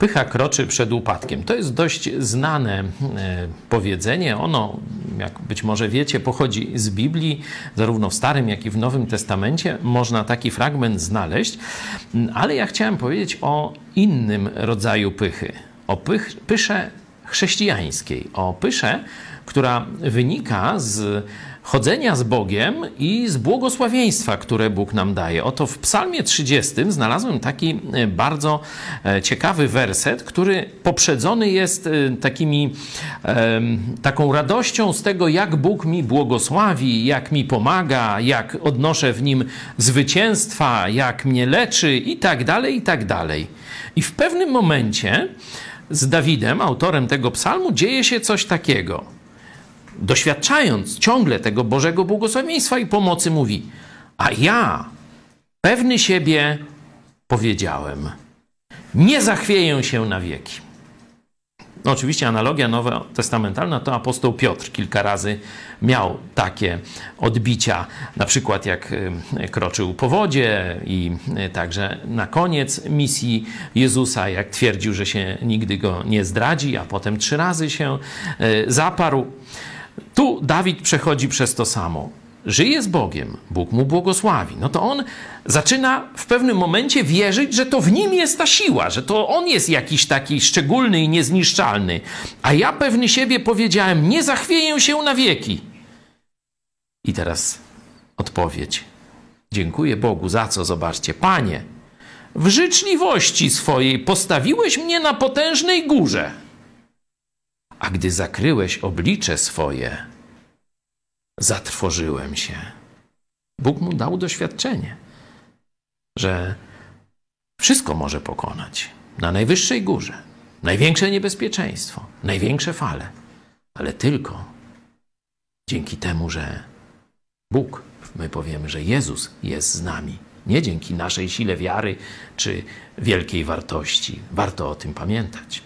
Pycha kroczy przed upadkiem. To jest dość znane e, powiedzenie. Ono, jak być może wiecie, pochodzi z Biblii, zarówno w Starym, jak i w Nowym Testamencie. Można taki fragment znaleźć, ale ja chciałem powiedzieć o innym rodzaju pychy. O pych, pysze chrześcijańskiej, o pysze, która wynika z chodzenia z Bogiem i z błogosławieństwa, które Bóg nam daje. Oto w Psalmie 30 znalazłem taki e, bardzo e, ciekawy werset, który poprzedzony jest e, takimi, taką radością z tego, jak Bóg mi błogosławi, jak mi pomaga, jak odnoszę w nim zwycięstwa, jak mnie leczy i tak dalej, i tak dalej. I w pewnym momencie z Dawidem, autorem tego psalmu, dzieje się coś takiego doświadczając ciągle tego Bożego błogosławieństwa i pomocy, mówi: A ja, pewny siebie, powiedziałem: Nie zachwieję się na wieki. No, oczywiście analogia nowotestamentalna to apostoł Piotr kilka razy miał takie odbicia, na przykład jak y, kroczył po wodzie i y, także na koniec misji Jezusa, jak twierdził, że się nigdy go nie zdradzi, a potem trzy razy się y, zaparł. Tu Dawid przechodzi przez to samo. Żyje z Bogiem, Bóg mu błogosławi. No to on zaczyna w pewnym momencie wierzyć, że to w nim jest ta siła, że to on jest jakiś taki szczególny i niezniszczalny. A ja pewny siebie powiedziałem: Nie zachwieję się na wieki. I teraz odpowiedź. Dziękuję Bogu za co, zobaczcie. Panie, w życzliwości swojej postawiłeś mnie na potężnej górze a gdy zakryłeś oblicze swoje, zatrwożyłem się. Bóg mu dał doświadczenie, że wszystko może pokonać na najwyższej górze. Największe niebezpieczeństwo, największe fale, ale tylko dzięki temu, że Bóg, my powiemy, że Jezus jest z nami. Nie dzięki naszej sile wiary czy wielkiej wartości. Warto o tym pamiętać.